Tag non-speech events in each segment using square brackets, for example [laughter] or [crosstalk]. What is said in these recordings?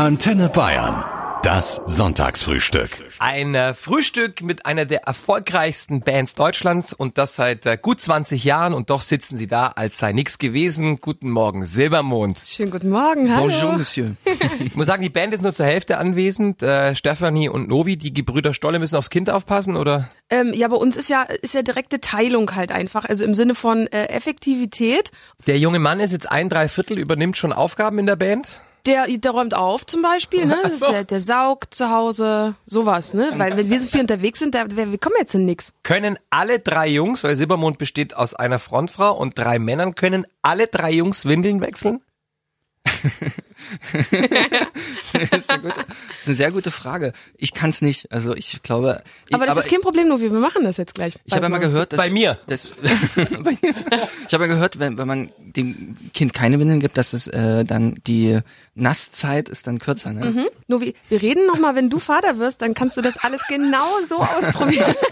Antenne Bayern. Das Sonntagsfrühstück. Ein äh, Frühstück mit einer der erfolgreichsten Bands Deutschlands und das seit äh, gut 20 Jahren und doch sitzen sie da, als sei nichts gewesen. Guten Morgen, Silbermond. Schönen guten Morgen, hallo. Bonjour, Monsieur. [laughs] Ich muss sagen, die Band ist nur zur Hälfte anwesend. Äh, Stefanie und Novi, die Gebrüder Stolle müssen aufs Kind aufpassen, oder? Ähm, ja, bei uns ist ja ist ja direkte Teilung halt einfach, also im Sinne von äh, Effektivität. Der junge Mann ist jetzt ein Dreiviertel, übernimmt schon Aufgaben in der Band. Der, der räumt auf zum Beispiel, ne? [laughs] So. Der, der saugt zu Hause, sowas, ne? Weil wenn wir so viel unterwegs sind, da, wir, wir kommen jetzt in nix. Können alle drei Jungs, weil Silbermond besteht aus einer Frontfrau und drei Männern, können alle drei Jungs Windeln wechseln? [laughs] [laughs] Das ist, eine gute, das ist eine sehr gute Frage. Ich kann es nicht. Also ich glaube. Ich, Aber das ist kein Problem, nur wir machen das jetzt gleich. Ich habe ja mal gehört, dass Bei mir. Das, [laughs] Bei- ich habe ja gehört, wenn, wenn man dem Kind keine Windeln gibt, dass es äh, dann die Nasszeit ist dann kürzer. Ne? Mhm. Nur wir, wir reden noch mal, wenn du Vater wirst, dann kannst du das alles genau so ausprobieren. [laughs]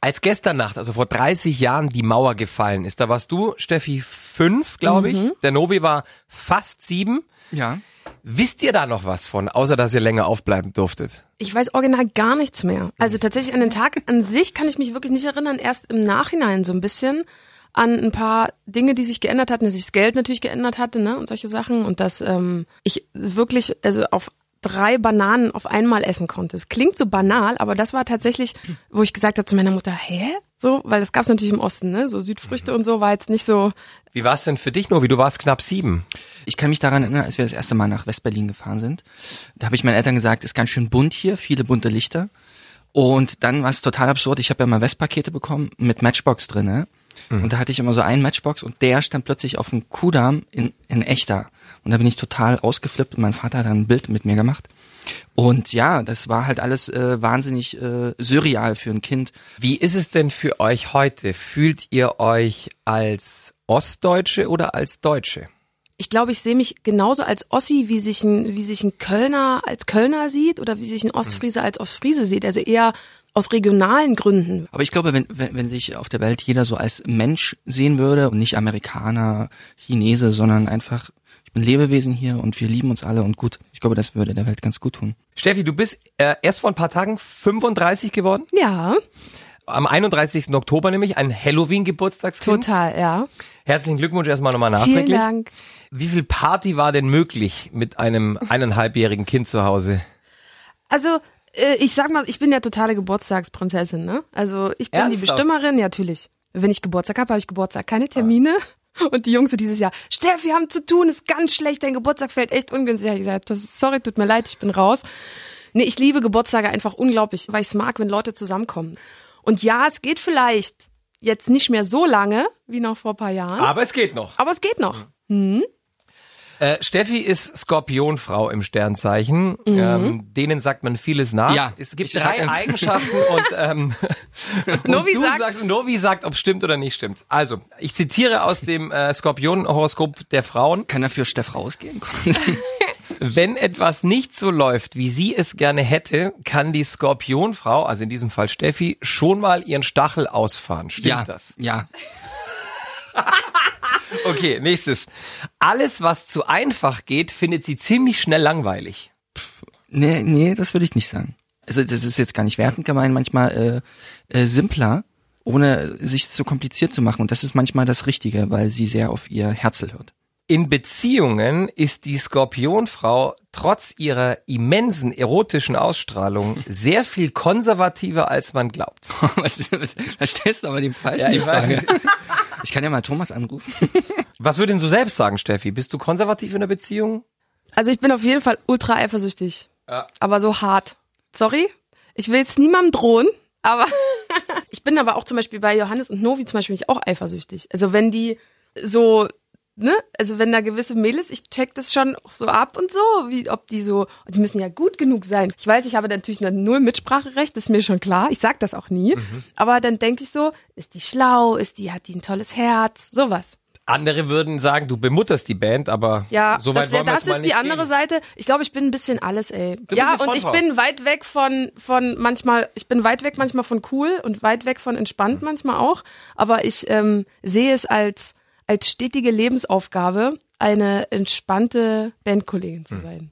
Als gestern Nacht, also vor 30 Jahren, die Mauer gefallen ist, da warst du, Steffi, fünf, glaube ich. Der Novi war fast sieben. Ja. Wisst ihr da noch was von, außer dass ihr länger aufbleiben durftet? Ich weiß original gar nichts mehr. Also tatsächlich an den Tag an sich kann ich mich wirklich nicht erinnern, erst im Nachhinein so ein bisschen an ein paar Dinge, die sich geändert hatten, dass sich das Geld natürlich geändert hatte, ne, und solche Sachen und dass ähm, ich wirklich also auf drei Bananen auf einmal essen konnte. Es klingt so banal, aber das war tatsächlich, wo ich gesagt habe zu meiner Mutter, hä? So, weil das gab's natürlich im Osten, ne? So Südfrüchte und so war jetzt nicht so. Wie war es denn für dich, Novi? Du warst knapp sieben. Ich kann mich daran erinnern, als wir das erste Mal nach Westberlin gefahren sind. Da habe ich meinen Eltern gesagt, ist ganz schön bunt hier, viele bunte Lichter. Und dann war es total absurd. Ich habe ja mal Westpakete bekommen mit Matchbox drin. Ne? Und da hatte ich immer so einen Matchbox und der stand plötzlich auf dem Kudamm in, in echter. Und da bin ich total ausgeflippt und mein Vater hat dann ein Bild mit mir gemacht. Und ja, das war halt alles äh, wahnsinnig äh, surreal für ein Kind. Wie ist es denn für euch heute? Fühlt ihr euch als Ostdeutsche oder als Deutsche? Ich glaube, ich sehe mich genauso als Ossi, wie sich ein, wie sich ein Kölner als Kölner sieht oder wie sich ein Ostfriese als Ostfriese sieht. Also eher aus regionalen Gründen. Aber ich glaube, wenn, wenn, wenn sich auf der Welt jeder so als Mensch sehen würde und nicht Amerikaner, Chinese, sondern einfach, ich bin Lebewesen hier und wir lieben uns alle und gut. Ich glaube, das würde der Welt ganz gut tun. Steffi, du bist äh, erst vor ein paar Tagen 35 geworden. Ja, Am 31. Oktober nämlich, ein Halloween-Geburtstagskind. total, ja. Herzlichen Glückwunsch erstmal nochmal Vielen nachträglich. Dank. Wie viel Party war denn möglich mit einem eineinhalbjährigen Kind zu Hause? Also, ich sag mal, ich bin ja totale Geburtstagsprinzessin, ne? Also, ich bin die Ernsthaft? Bestimmerin, ja, natürlich. Wenn ich Geburtstag habe, habe ich Geburtstag, keine Termine. [laughs] Und die Jungs so dieses Jahr, Steff, wir haben zu tun, ist ganz schlecht, dein Geburtstag fällt echt ungünstig. Ich das- sorry, tut mir leid, ich bin raus. Nee, ich liebe Geburtstage einfach unglaublich, weil ich es mag, wenn Leute zusammenkommen. Und ja, es geht vielleicht jetzt nicht mehr so lange wie noch vor ein paar Jahren, Aber es geht noch. aber es geht noch. Äh, Steffi ist Skorpionfrau im Sternzeichen. Ähm, denen sagt man vieles nach. Ja, es gibt drei sag- Eigenschaften und, ähm, [laughs] und Novi du sagt- sagst, Novi sagt, ob stimmt oder nicht stimmt. Also, ich zitiere aus dem äh, Skorpion-Horoskop der Frauen. Kann er für Steff rausgehen? [laughs] Wenn etwas nicht so läuft, wie sie es gerne hätte, kann die Skorpionfrau, also in diesem Fall Steffi, schon mal ihren Stachel ausfahren. Stimmt ja, das? ja. [laughs] Okay, nächstes. Alles, was zu einfach geht, findet sie ziemlich schnell langweilig. Nee, nee, das würde ich nicht sagen. Also das ist jetzt gar nicht wertend gemeint, manchmal äh, äh, simpler, ohne sich zu kompliziert zu machen. Und das ist manchmal das Richtige, weil sie sehr auf ihr Herzl hört. In Beziehungen ist die Skorpionfrau trotz ihrer immensen erotischen Ausstrahlung [laughs] sehr viel konservativer, als man glaubt. [laughs] Was, da stellst du aber den falschen Ja, die Frage. [laughs] Ich kann ja mal Thomas anrufen. Was würdest du selbst sagen, Steffi? Bist du konservativ in der Beziehung? Also ich bin auf jeden Fall ultra eifersüchtig. Ja. Aber so hart. Sorry, ich will jetzt niemandem drohen, aber ich bin aber auch zum Beispiel bei Johannes und Novi zum Beispiel bin ich auch eifersüchtig. Also wenn die so, ne, also wenn da gewisse Mädels, ich check das schon so ab und so, wie ob die so, die müssen ja gut genug sein. Ich weiß, ich habe natürlich null Mitspracherecht, ist mir schon klar. Ich sag das auch nie. Aber dann denke ich so, ist die schlau, ist die, hat die ein tolles Herz, sowas. Andere würden sagen, du bemutterst die Band, aber Ja, so weit das, wollen wir das ist die andere gehen. Seite. Ich glaube, ich bin ein bisschen alles, ey. bist ja, und ich bin weit weg von, von manchmal, ich bin weit weg manchmal von cool und weit weg von entspannt manchmal auch. Aber ich ähm, sehe es als, als stetige Lebensaufgabe, eine entspannte Bandkollegin Hm. zu sein.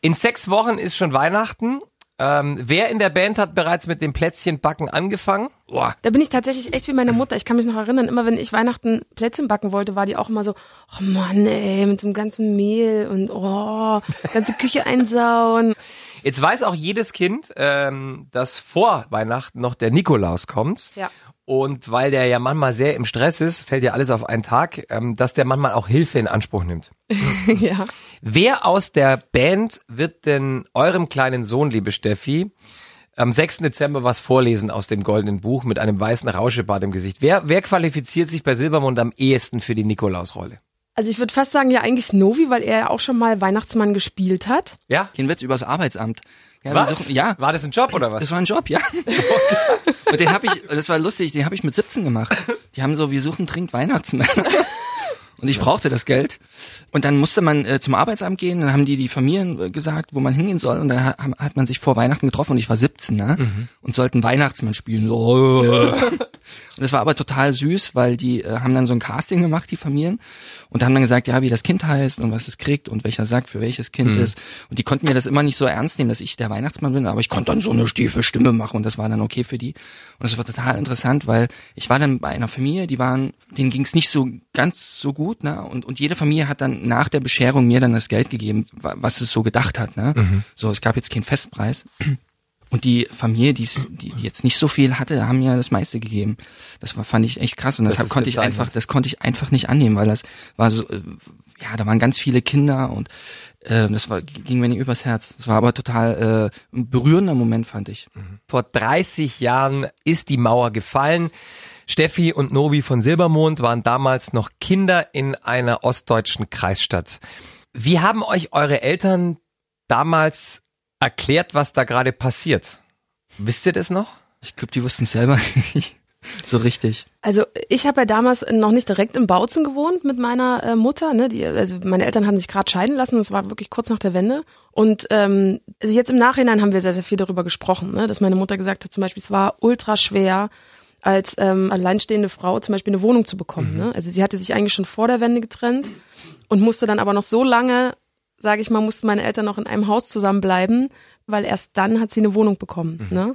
In sechs Wochen ist schon Weihnachten. Ähm, wer in der Band hat bereits mit dem Plätzchenbacken angefangen? Boah, Da bin ich tatsächlich echt wie meine Mutter. Ich kann mich noch erinnern, immer wenn ich Weihnachten Plätzchen backen wollte, war die auch immer so, oh Mann, ey, mit dem ganzen Mehl und oh, ganze Küche [laughs] einsauen. Jetzt weiß auch jedes Kind, ähm, dass vor Weihnachten noch der Nikolaus kommt. Ja. Und weil der ja manchmal sehr im Stress ist, fällt ja alles auf einen Tag, ähm, dass der manchmal auch Hilfe in Anspruch nimmt. [laughs] ja. Wer aus der Band wird denn eurem kleinen Sohn, liebe Steffi, am 6. Dezember was vorlesen aus dem goldenen Buch mit einem weißen Rauschebart im Gesicht? Wer, wer qualifiziert sich bei Silbermond am ehesten für die Nikolausrolle? Also ich würde fast sagen, ja eigentlich Novi, weil er ja auch schon mal Weihnachtsmann gespielt hat. Ja? den Witz übers Arbeitsamt. Ja, Was? suchen- ja, War das ein Job oder was? das war ein Job, ja. [laughs] und den habe ich, das war lustig, den habe ich mit 17 gemacht. Die haben so, wir suchen dringend Weihnachtsmänner. Und ich brauchte das Geld. Und dann musste man äh, zum Arbeitsamt gehen, dann haben die die Familien äh, gesagt, wo man hingehen soll. Und dann hat, hat man sich vor Weihnachten getroffen und ich war 17, ne? Und sollten Weihnachtsmann spielen. So. [laughs] [laughs] Und das war aber total süß, weil die äh, haben dann so ein Casting gemacht, die Familien, und haben dann gesagt, ja, wie das Kind heißt und was es kriegt und welcher sagt, für welches Kind ist. Und die konnten mir das immer nicht so ernst nehmen, dass ich der Weihnachtsmann bin, aber ich konnte dann so eine stiefe Stimme machen und das war dann okay für die. Und das war total interessant, weil ich war dann bei einer Familie, die waren, denen ging es nicht so ganz so gut, ne? Und, und jede Familie hat dann nach der Bescherung mir dann das Geld gegeben, wa- was es so gedacht hat, ne? So, es gab jetzt keinen Festpreis. Und die Familie, die die jetzt nicht so viel hatte, haben mir das meiste gegeben. Das war, fand ich echt krass. Und Das deshalb konnte ich einfach, das konnte ich einfach nicht annehmen, weil das war so, äh, ja, da waren ganz viele Kinder und äh, das war, ging mir nicht übers Herz. Das war aber total äh, ein berührender Moment, fand ich. Vor 30 Jahren ist die Mauer gefallen. Steffi und Novi von Silbermond waren damals noch Kinder in einer ostdeutschen Kreisstadt. Wie haben euch eure Eltern damals erklärt, was da gerade passiert? Wisst ihr das noch? Ich glaube, die wussten es selber [laughs] nicht so richtig. Also ich habe ja damals noch nicht direkt im Bautzen gewohnt mit meiner äh, Mutter. Ne? Die, also meine Eltern hatten sich gerade scheiden lassen. Das war wirklich kurz nach der Wende. Und ähm, also jetzt im Nachhinein haben wir sehr, sehr viel darüber gesprochen, ne? dass meine Mutter gesagt hat, zum Beispiel, es war ultra schwer, als ähm, alleinstehende Frau zum Beispiel eine Wohnung zu bekommen. Ne? Also sie hatte sich eigentlich schon vor der Wende getrennt und musste dann aber noch so lange, sage ich mal, mussten meine Eltern noch in einem Haus zusammenbleiben, weil erst dann hat sie eine Wohnung bekommen. Ne?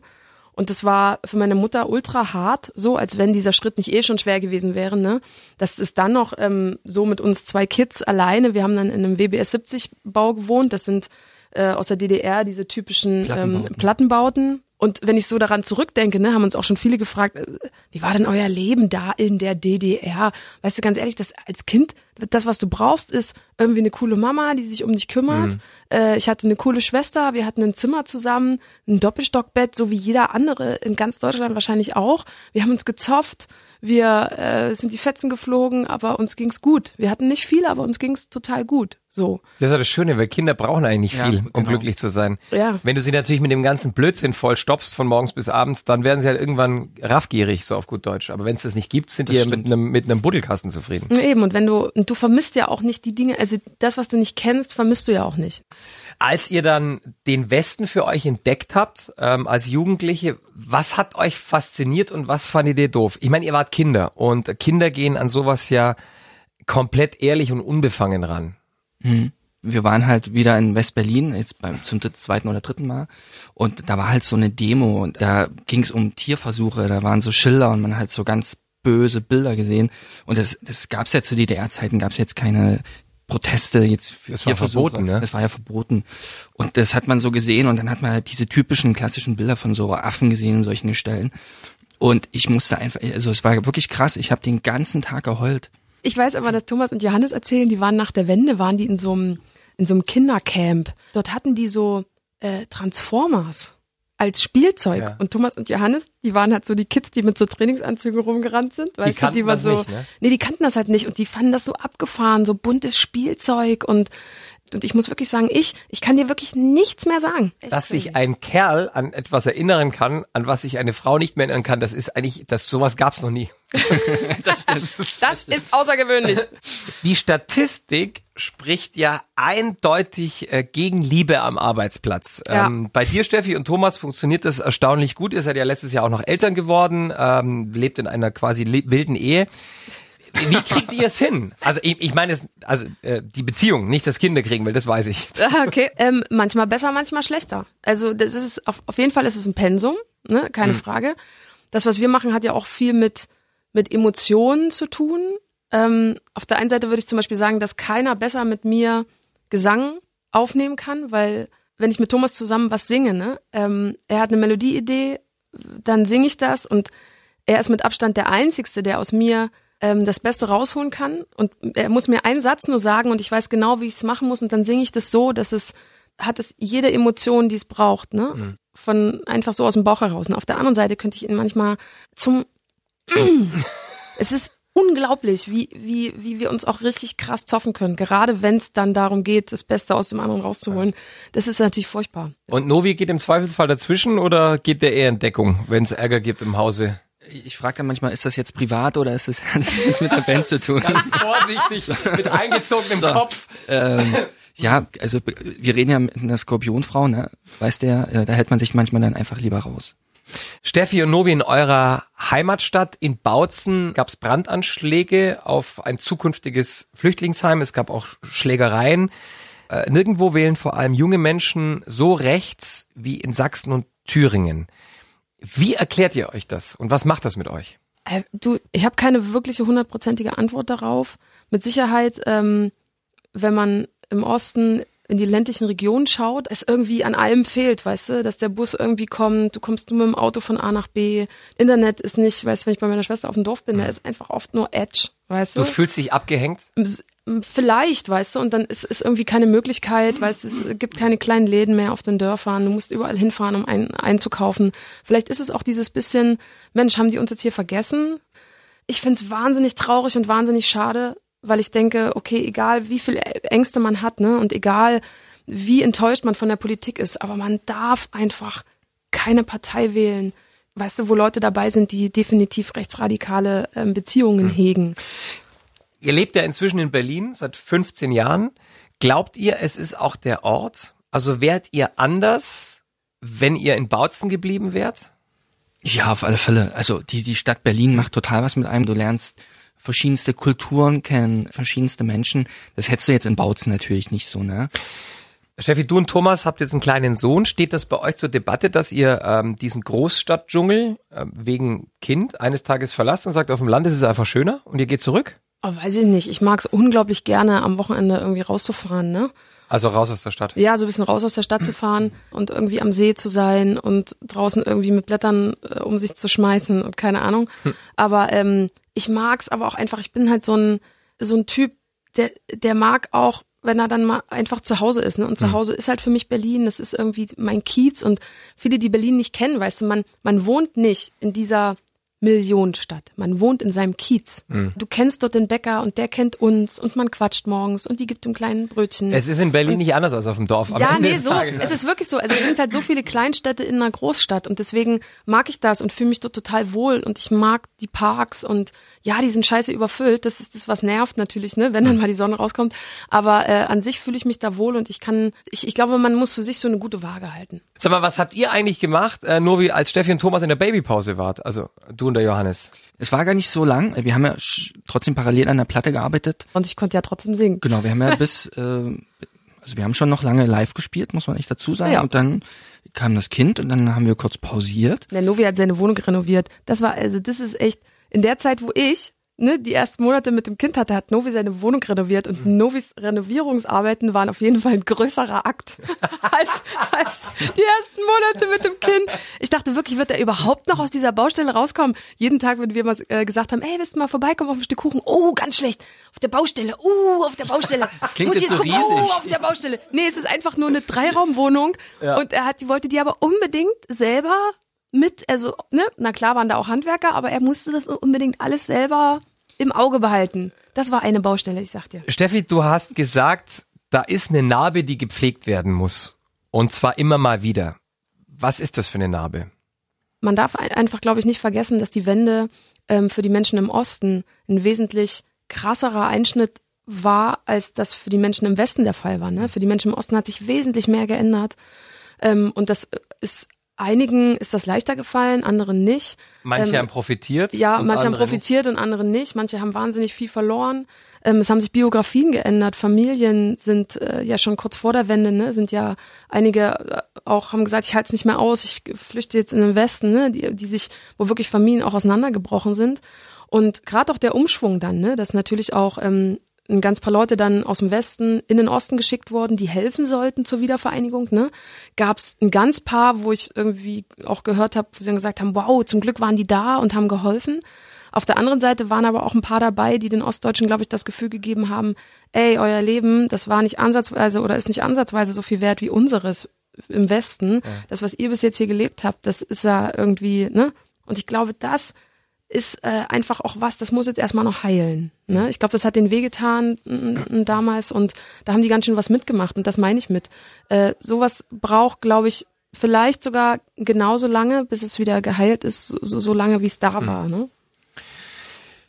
Und das war für meine Mutter ultra hart, so als wenn dieser Schritt nicht eh schon schwer gewesen wäre. Ne? Das ist dann noch ähm, so mit uns zwei Kids alleine. Wir haben dann in einem WBS 70 Bau gewohnt. Das sind äh, aus der DDR diese typischen Plattenbauten. Ähm, Plattenbauten. Und wenn ich so daran zurückdenke, ne, haben uns auch schon viele gefragt, äh, wie war denn euer Leben da in der DDR? Weißt du, ganz ehrlich, das als Kind, das, was du brauchst, ist irgendwie eine coole Mama, die sich um dich kümmert. Äh, ich hatte eine coole Schwester, wir hatten ein Zimmer zusammen, ein Doppelstockbett, so wie jeder andere in ganz Deutschland wahrscheinlich auch. Wir haben uns gezofft, wir äh, sind die Fetzen geflogen, aber uns ging's gut. Wir hatten nicht viel, aber uns ging's total gut. So. Das ist ja das Schöne, weil Kinder brauchen eigentlich nicht Ja, viel, um genau. glücklich zu sein. Ja. Wenn du sie natürlich mit dem ganzen Blödsinn voll stoppst von morgens bis abends, dann werden sie halt irgendwann raffgierig, so auf gut Deutsch. Aber wenn es das nicht gibt, sind die Das ja mit stimmt. einem, mit einem Buddelkasten zufrieden. Eben, und wenn du, und du vermisst ja auch nicht die Dinge, also das, was du nicht kennst, vermisst du ja auch nicht. Als ihr dann den Westen für euch entdeckt habt, ähm, als Jugendliche, was hat euch fasziniert und was fandet ihr doof? Ich meine, ihr wart Kinder und Kinder gehen an sowas ja komplett ehrlich und unbefangen ran. wir waren halt wieder in West-Berlin, jetzt beim zum zweiten oder dritten Mal. Und da war halt so eine Demo und da ging es um Tierversuche, da waren so Schilder und man hat so ganz böse Bilder gesehen. Und das, das gab's ja zu DDR-Zeiten, gab's jetzt keine Proteste jetzt für Das war Tierversuche. verboten, ne? Das war ja verboten. Und das hat man so gesehen und dann hat man halt diese typischen klassischen Bilder von so Affen gesehen in solchen Gestellen. Und ich musste einfach, also es war wirklich krass, ich habe den ganzen Tag geheult. Ich weiß aber, dass Thomas und Johannes erzählen, die waren nach der Wende, waren die in so einem, in so einem Kindercamp. Dort hatten die so äh, Transformers als Spielzeug. Ja. Und Thomas und Johannes, die waren halt so die Kids, die mit so Trainingsanzügen rumgerannt sind. Weißt du, kannten die waren das so, nicht, ne? nee, die kannten das halt nicht und die fanden das so abgefahren, so buntes Spielzeug und und ich muss wirklich sagen, ich, ich kann dir wirklich nichts mehr sagen. Echt Dass sich ein Kerl an etwas erinnern kann, an was sich eine Frau nicht mehr erinnern kann, das ist eigentlich, das sowas gab's noch nie. [laughs] Das, das, das ist außergewöhnlich. Die Statistik spricht ja eindeutig äh, gegen Liebe am Arbeitsplatz. Ja. Ähm, bei dir, Steffi und Thomas, funktioniert das erstaunlich gut. Ihr seid ja letztes Jahr auch noch Eltern geworden, ähm, lebt in einer quasi wilden Ehe. Wie kriegt ihr es hin? Also ich, ich meine, also äh, die Beziehung, nicht das Kinder kriegen will, das weiß ich. [laughs] Ah, Okay, ähm, manchmal besser, manchmal schlechter. Also das ist auf, auf jeden Fall ist es ein Pensum, ne, keine Frage. Das, was wir machen, hat ja auch viel mit mit Emotionen zu tun. Ähm, auf der einen Seite würde ich zum Beispiel sagen, dass keiner besser mit mir Gesang aufnehmen kann, weil wenn ich mit Thomas zusammen was singe, ne, ähm, er hat eine Melodieidee, dann singe ich das und er ist mit Abstand der Einzigste, der aus mir ähm, das Beste rausholen kann. Und er muss mir einen Satz nur sagen und ich weiß genau, wie ich es machen muss. Und dann singe ich das so, dass es hat es jede Emotion, die es braucht, ne? Von einfach so aus dem Bauch heraus. Und auf der anderen Seite könnte ich ihn manchmal zum [clears throat] es ist unglaublich, wie, wie, wie wir uns auch richtig krass zoffen können. Gerade wenn es dann darum geht, das Beste aus dem anderen rauszuholen. Das ist natürlich furchtbar. Und Novi geht im Zweifelsfall dazwischen oder geht der eher in Deckung, wenn es Ärger gibt im Hause? Ich frage dann manchmal, ist das jetzt privat oder ist das, [laughs] hat das jetzt mit der Band zu tun? vorsichtig, mit eingezogenem Kopf. ähm, ja, also wir reden ja mit einer Skorpionfrau, ne? Weißt der, äh, da hält man sich manchmal dann einfach lieber raus. Steffi und Novi, in eurer Heimatstadt in Bautzen gab es Brandanschläge auf ein zukünftiges Flüchtlingsheim. Es gab auch Schlägereien. Äh, nirgendwo wählen vor allem junge Menschen so rechts wie in Sachsen und Thüringen. Wie erklärt ihr euch das und was macht das mit euch? Äh, du, ich habe keine wirkliche hundertprozentige Antwort darauf. Mit Sicherheit, ähm, wenn man im Osten in die ländlichen Regionen schaut, es irgendwie an allem fehlt, weißt du, dass der Bus irgendwie kommt, du kommst nur mit dem Auto von A nach B, Internet ist nicht, weißt du, wenn ich bei meiner Schwester auf dem Dorf bin, da ist einfach oft nur Edge, weißt du. Du fühlst dich abgehängt? Vielleicht, weißt du, und dann ist, ist irgendwie keine Möglichkeit, weißt du, es gibt keine kleinen Läden mehr auf den Dörfern, du musst überall hinfahren, um ein, einzukaufen. Vielleicht ist es auch dieses bisschen, Mensch, haben die uns jetzt hier vergessen? Ich find's wahnsinnig traurig und wahnsinnig schade, weil ich denke, okay, egal wie viel Ängste man hat, ne, und egal wie enttäuscht man von der Politik ist, aber man darf einfach keine Partei wählen, weißt du, wo Leute dabei sind, die definitiv rechtsradikale ähm, Beziehungen hegen. Ihr lebt ja inzwischen in Berlin seit 15 Jahren. Glaubt ihr, es ist auch der Ort? Also wärt ihr anders, wenn ihr in Bautzen geblieben wärt? Ja, auf alle Fälle. Also die, die Stadt Berlin macht total was mit einem. Du lernst verschiedenste Kulturen kennen, verschiedenste Menschen. Das hättest du jetzt in Bautzen natürlich nicht so, ne? Steffi, du und Thomas habt jetzt einen kleinen Sohn. Steht das bei euch zur Debatte, dass ihr ähm, diesen Großstadtdschungel äh, wegen Kind eines Tages verlasst und sagt, auf dem Land ist es einfach schöner und ihr geht zurück? Oh, weiß ich nicht. Ich mag es unglaublich gerne, am Wochenende irgendwie rauszufahren, ne? Also raus aus der Stadt. Ja, so ein bisschen raus aus der Stadt zu fahren und irgendwie am See zu sein und draußen irgendwie mit Blättern äh, um sich zu schmeißen und keine Ahnung. Aber ähm, ich mag's aber auch einfach, ich bin halt so ein, so ein Typ, der, der mag auch, wenn er dann mal einfach zu Hause ist. Ne? Und zu Hause ist halt für mich Berlin, das ist irgendwie mein Kiez und viele, die Berlin nicht kennen, weißt du, man, man wohnt nicht in dieser Millionenstadt. Man wohnt in seinem Kiez. Du kennst dort den Bäcker und der kennt uns und man quatscht morgens und die gibt ihm kleinen Brötchen. Es ist in Berlin nicht anders als auf dem Dorf. Ja, Ende nee, so. Es ist wirklich so. Also es sind halt so viele Kleinstädte in einer Großstadt und deswegen mag ich das und fühle mich dort total wohl und ich mag die Parks und ja, die sind scheiße überfüllt. Das ist das, was nervt natürlich, ne, wenn dann mal die Sonne rauskommt. Aber äh, an sich fühle ich mich da wohl und ich kann, ich, ich glaube, man muss für sich so eine gute Waage halten. Sag mal, was habt ihr eigentlich gemacht, äh, nur wie als Steffi und Thomas in der Babypause wart? Also du und der Johannes. Es war gar nicht so lang. Wir haben ja trotzdem parallel an der Platte gearbeitet. Und ich konnte ja trotzdem singen. Genau, wir haben ja bis, äh, also wir haben schon noch lange live gespielt, muss man echt dazu sagen. Ja. Und dann kam das Kind und dann haben wir kurz pausiert. Der Novi hat seine Wohnung renoviert. Das war, also das ist echt, in der Zeit, wo ich ne, die ersten Monate mit dem Kind hatte, hat Novi seine Wohnung renoviert und Novis Renovierungsarbeiten waren auf jeden Fall ein größerer Akt [laughs] als, als die ersten Monate mit dem Kind. Ich dachte wirklich, wird er überhaupt noch aus dieser Baustelle rauskommen? Jeden Tag, wenn wir mal äh, gesagt haben, ey, willst du mal vorbeikommen auf ein Stück Kuchen? Oh, ganz schlecht. Auf der Baustelle. Uh, auf der Baustelle. [laughs] Das klingt jetzt so Oh, riesig. auf der Baustelle. Nee, es ist einfach nur eine [laughs] Dreiraumwohnung und er hat, die wollte die aber unbedingt selber mit, also, ne, na klar waren da auch Handwerker, aber er musste das unbedingt alles selber im Auge behalten. Das war eine Baustelle, ich sag dir. Steffi, du hast gesagt, da ist eine Narbe, die gepflegt werden muss. Und zwar immer mal wieder. Was ist das für eine Narbe? Man darf ein- einfach, glaube ich, nicht vergessen, dass die Wende ähm, für die Menschen im Osten ein wesentlich krasserer Einschnitt war, als das für die Menschen im Westen der Fall war. Ne? Für die Menschen im Osten hat sich wesentlich mehr geändert. Ähm, und das ist einigen ist das leichter gefallen, anderen nicht. Manche Ähm, haben profitiert. Ja, manche haben profitiert und andere nicht. Manche haben wahnsinnig viel verloren. Ähm, es haben sich Biografien geändert. Familien sind äh, ja schon kurz vor der Wende, ne, sind ja einige äh, auch haben gesagt, ich halte es nicht mehr aus, ich flüchte jetzt in den Westen, ne, die, die sich, wo wirklich Familien auch auseinandergebrochen sind. Und gerade auch der Umschwung dann, ne, dass natürlich auch ähm, ein ganz paar Leute dann aus dem Westen in den Osten geschickt worden, die helfen sollten zur Wiedervereinigung. Ne? Gab es ein ganz paar, wo ich irgendwie auch gehört habe, wo sie dann gesagt haben, wow, zum Glück waren die da und haben geholfen. Auf der anderen Seite waren aber auch ein paar dabei, die den Ostdeutschen, glaube ich, das Gefühl gegeben haben, ey, euer Leben, das war nicht ansatzweise oder ist nicht ansatzweise so viel wert wie unseres im Westen. Das, was ihr bis jetzt hier gelebt habt, das ist ja irgendwie, ne? Und ich glaube, das ist äh, einfach auch was, das muss jetzt erstmal noch heilen. Ne? Ich glaube, das hat den wehgetan mm, mm, damals und da haben die ganz schön was mitgemacht und das meine ich mit. Äh, sowas braucht, glaube ich, vielleicht sogar genauso lange, bis es wieder geheilt ist, so, so lange, wie es da war. Ne?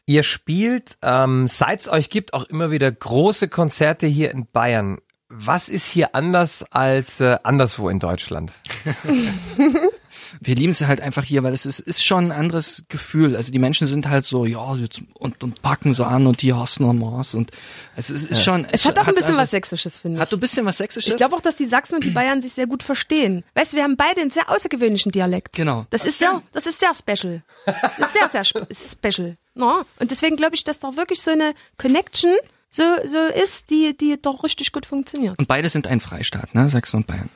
Ihr spielt, ähm, seit es euch gibt, auch immer wieder große Konzerte hier in Bayern. Was ist hier anders als äh, anderswo in Deutschland? [laughs] Wir lieben es halt einfach hier, weil es ist, ist schon ein anderes Gefühl. Also die Menschen sind halt so, ja, jetzt, und, und packen so an und die hassen am Mars und es ist, ist schon. Es hat auch ein bisschen einfach- was Sächsisches, finde ich. Hat du ein bisschen was Sächsisches? ich glaube auch, dass die Sachsen und die Bayern sich sehr gut verstehen. Weißt du, wir haben beide einen sehr außergewöhnlichen Dialekt. Genau. Das ist sehr, das ist sehr special. Das ist sehr, sehr spe special. No? Und deswegen glaube ich, dass da wirklich so eine Connection so, so ist, die, die doch richtig gut funktioniert. Und beide sind ein Freistaat, ne? Sachsen und Bayern.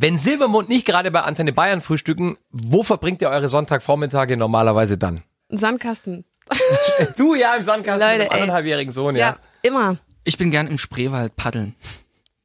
Wenn Silbermond nicht gerade bei Antenne Bayern frühstücken, wo verbringt ihr eure Sonntagvormittage normalerweise dann? Sandkasten. [laughs] Du ja im Sandkasten Leute, mit dem ey. anderthalbjährigen Sohn, ja. Ja, immer. Ich bin gern im Spreewald paddeln.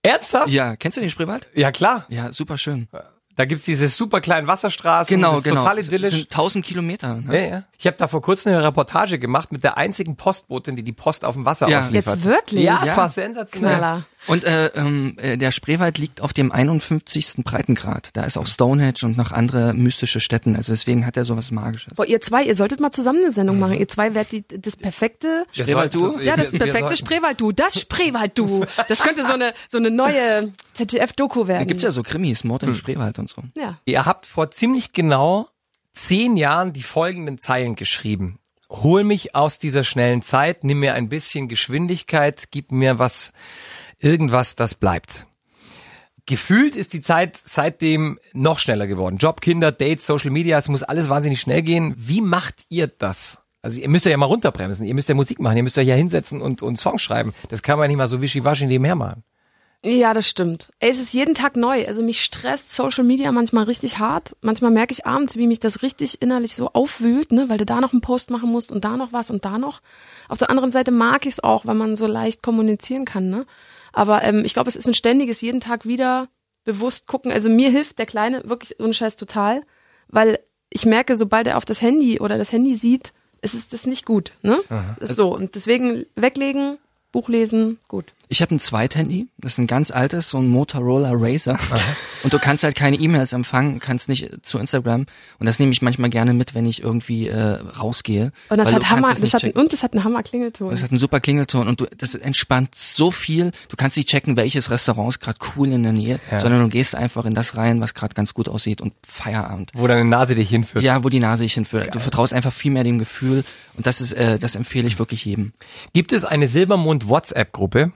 Ernsthaft? Ja, kennst du den Spreewald? Ja, klar. Ja, super schön. Da gibt's diese super kleinen Wasserstraßen. Genau, das ist genau. Total Das idyllisch. sind tausend Kilometer. Ne? Ja, ja. Ich habe da vor kurzem eine Reportage gemacht mit der einzigen Postbotin, die die Post auf dem Wasser Ja. ausliefert. Jetzt wirklich? Ja, es Ja. war sensationell. Knaller. Und äh, ähm, äh, der Spreewald liegt auf dem 51. Breitengrad. Da ist auch Stonehenge und noch andere mystische Stätten. Also deswegen hat er sowas Magisches. Boah, ihr zwei, ihr solltet mal zusammen eine Sendung machen. Ihr zwei werdet die, das perfekte sollten- Ja, das [laughs] perfekte Spreewald-Du. Das Spreewald-Du. Das könnte so eine, so eine neue ZDF-Doku Da werden. gibt's ja so Krimis, Mord im Spreewald und so. ja. Ihr habt vor ziemlich genau zehn Jahren die folgenden Zeilen geschrieben. Hol mich aus dieser schnellen Zeit, nimm mir ein bisschen Geschwindigkeit, gib mir was, irgendwas, das bleibt. Gefühlt ist die Zeit seitdem noch schneller geworden. Job, Kinder, Dates, Social Media, es muss alles wahnsinnig schnell gehen. Wie macht ihr das? Also ihr müsst euch ja mal runterbremsen, ihr müsst ja Musik machen, ihr müsst euch ja hinsetzen und, und Songs schreiben. Das kann man nicht mal so wischiwaschi nebenher machen. Ja, das stimmt. Ey, es ist jeden Tag neu. Also mich stresst Social Media manchmal richtig hart. Manchmal merke ich abends, wie mich das richtig innerlich so aufwühlt, ne, weil du da noch einen Post machen musst und da noch was und da noch. Auf der anderen Seite mag ich es auch, weil man so leicht kommunizieren kann, ne? Aber ähm, ich glaube, es ist ein ständiges jeden Tag wieder bewusst gucken. Also mir hilft der Kleine wirklich ohne Scheiß total, weil ich merke, sobald er auf das Handy oder das Handy sieht, ist es das nicht gut, ne? Ist so und deswegen weglegen, Buch lesen, gut. Ich habe ein Zweithandy, das ist ein ganz altes, so ein Motorola Razer. Und du kannst halt keine E-Mails empfangen, kannst nicht zu Instagram. Und das nehme ich manchmal gerne mit, wenn ich irgendwie äh, rausgehe. Und das hat Hammer, das hat, und das hat einen Hammer Klingelton. Das hat einen super Klingelton und du, das entspannt so viel. Du kannst nicht checken, welches Restaurant ist gerade cool in der Nähe, sondern du gehst einfach in das rein, was gerade ganz gut aussieht und Feierabend. Wo deine Nase dich hinführt. Ja, wo die Nase dich hinführt. Du vertraust einfach viel mehr dem Gefühl und das ist, äh, das empfehle ich wirklich jedem. Gibt es eine Silbermond WhatsApp-Gruppe?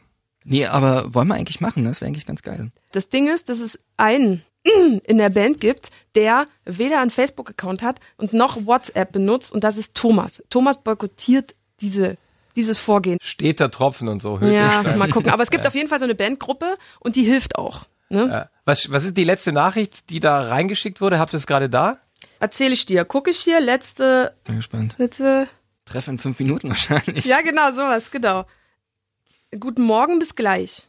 Nee, aber wollen wir eigentlich machen, ne? das wäre eigentlich ganz geil. Das Ding ist, dass es einen [clears throat] in der Band gibt, der weder einen Facebook-Account hat und noch WhatsApp benutzt und das ist Thomas. Thomas boykottiert diese, dieses Vorgehen. Steter Tropfen und so. Ja, mal gucken. Aber es gibt auf jeden Fall so eine Bandgruppe und die hilft auch. Ne? Ja. Was, was ist die letzte Nachricht, die da reingeschickt wurde? Habt ihr es gerade da? Erzähle ich dir. Gucke ich hier, letzte, Bin gespannt. letzte, Treff in fünf Minuten wahrscheinlich. ja genau, sowas, genau. Guten Morgen, bis gleich.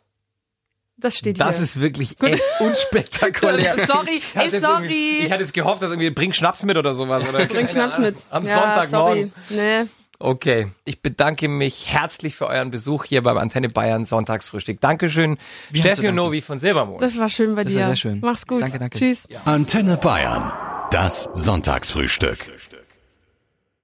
Das steht Das hier. ist wirklich echt unspektakulär. [laughs] Sorry, Ich hatte ey, sorry. Ich hatte jetzt gehofft, dass irgendwie bring Schnaps mit oder sowas. Oder Bring keine Schnaps Ahnung. mit. Am ja, Sonntagmorgen. Sorry. Nee. Okay. Ich bedanke mich herzlich für euren Besuch hier beim Antenne Bayern Sonntagsfrühstück. Dankeschön, Wir Steffi und. Novi von Silbermond. Das war schön bei Das dir. war sehr schön. Mach's gut. Danke, danke. Tschüss. Antenne Bayern. Das Sonntagsfrühstück.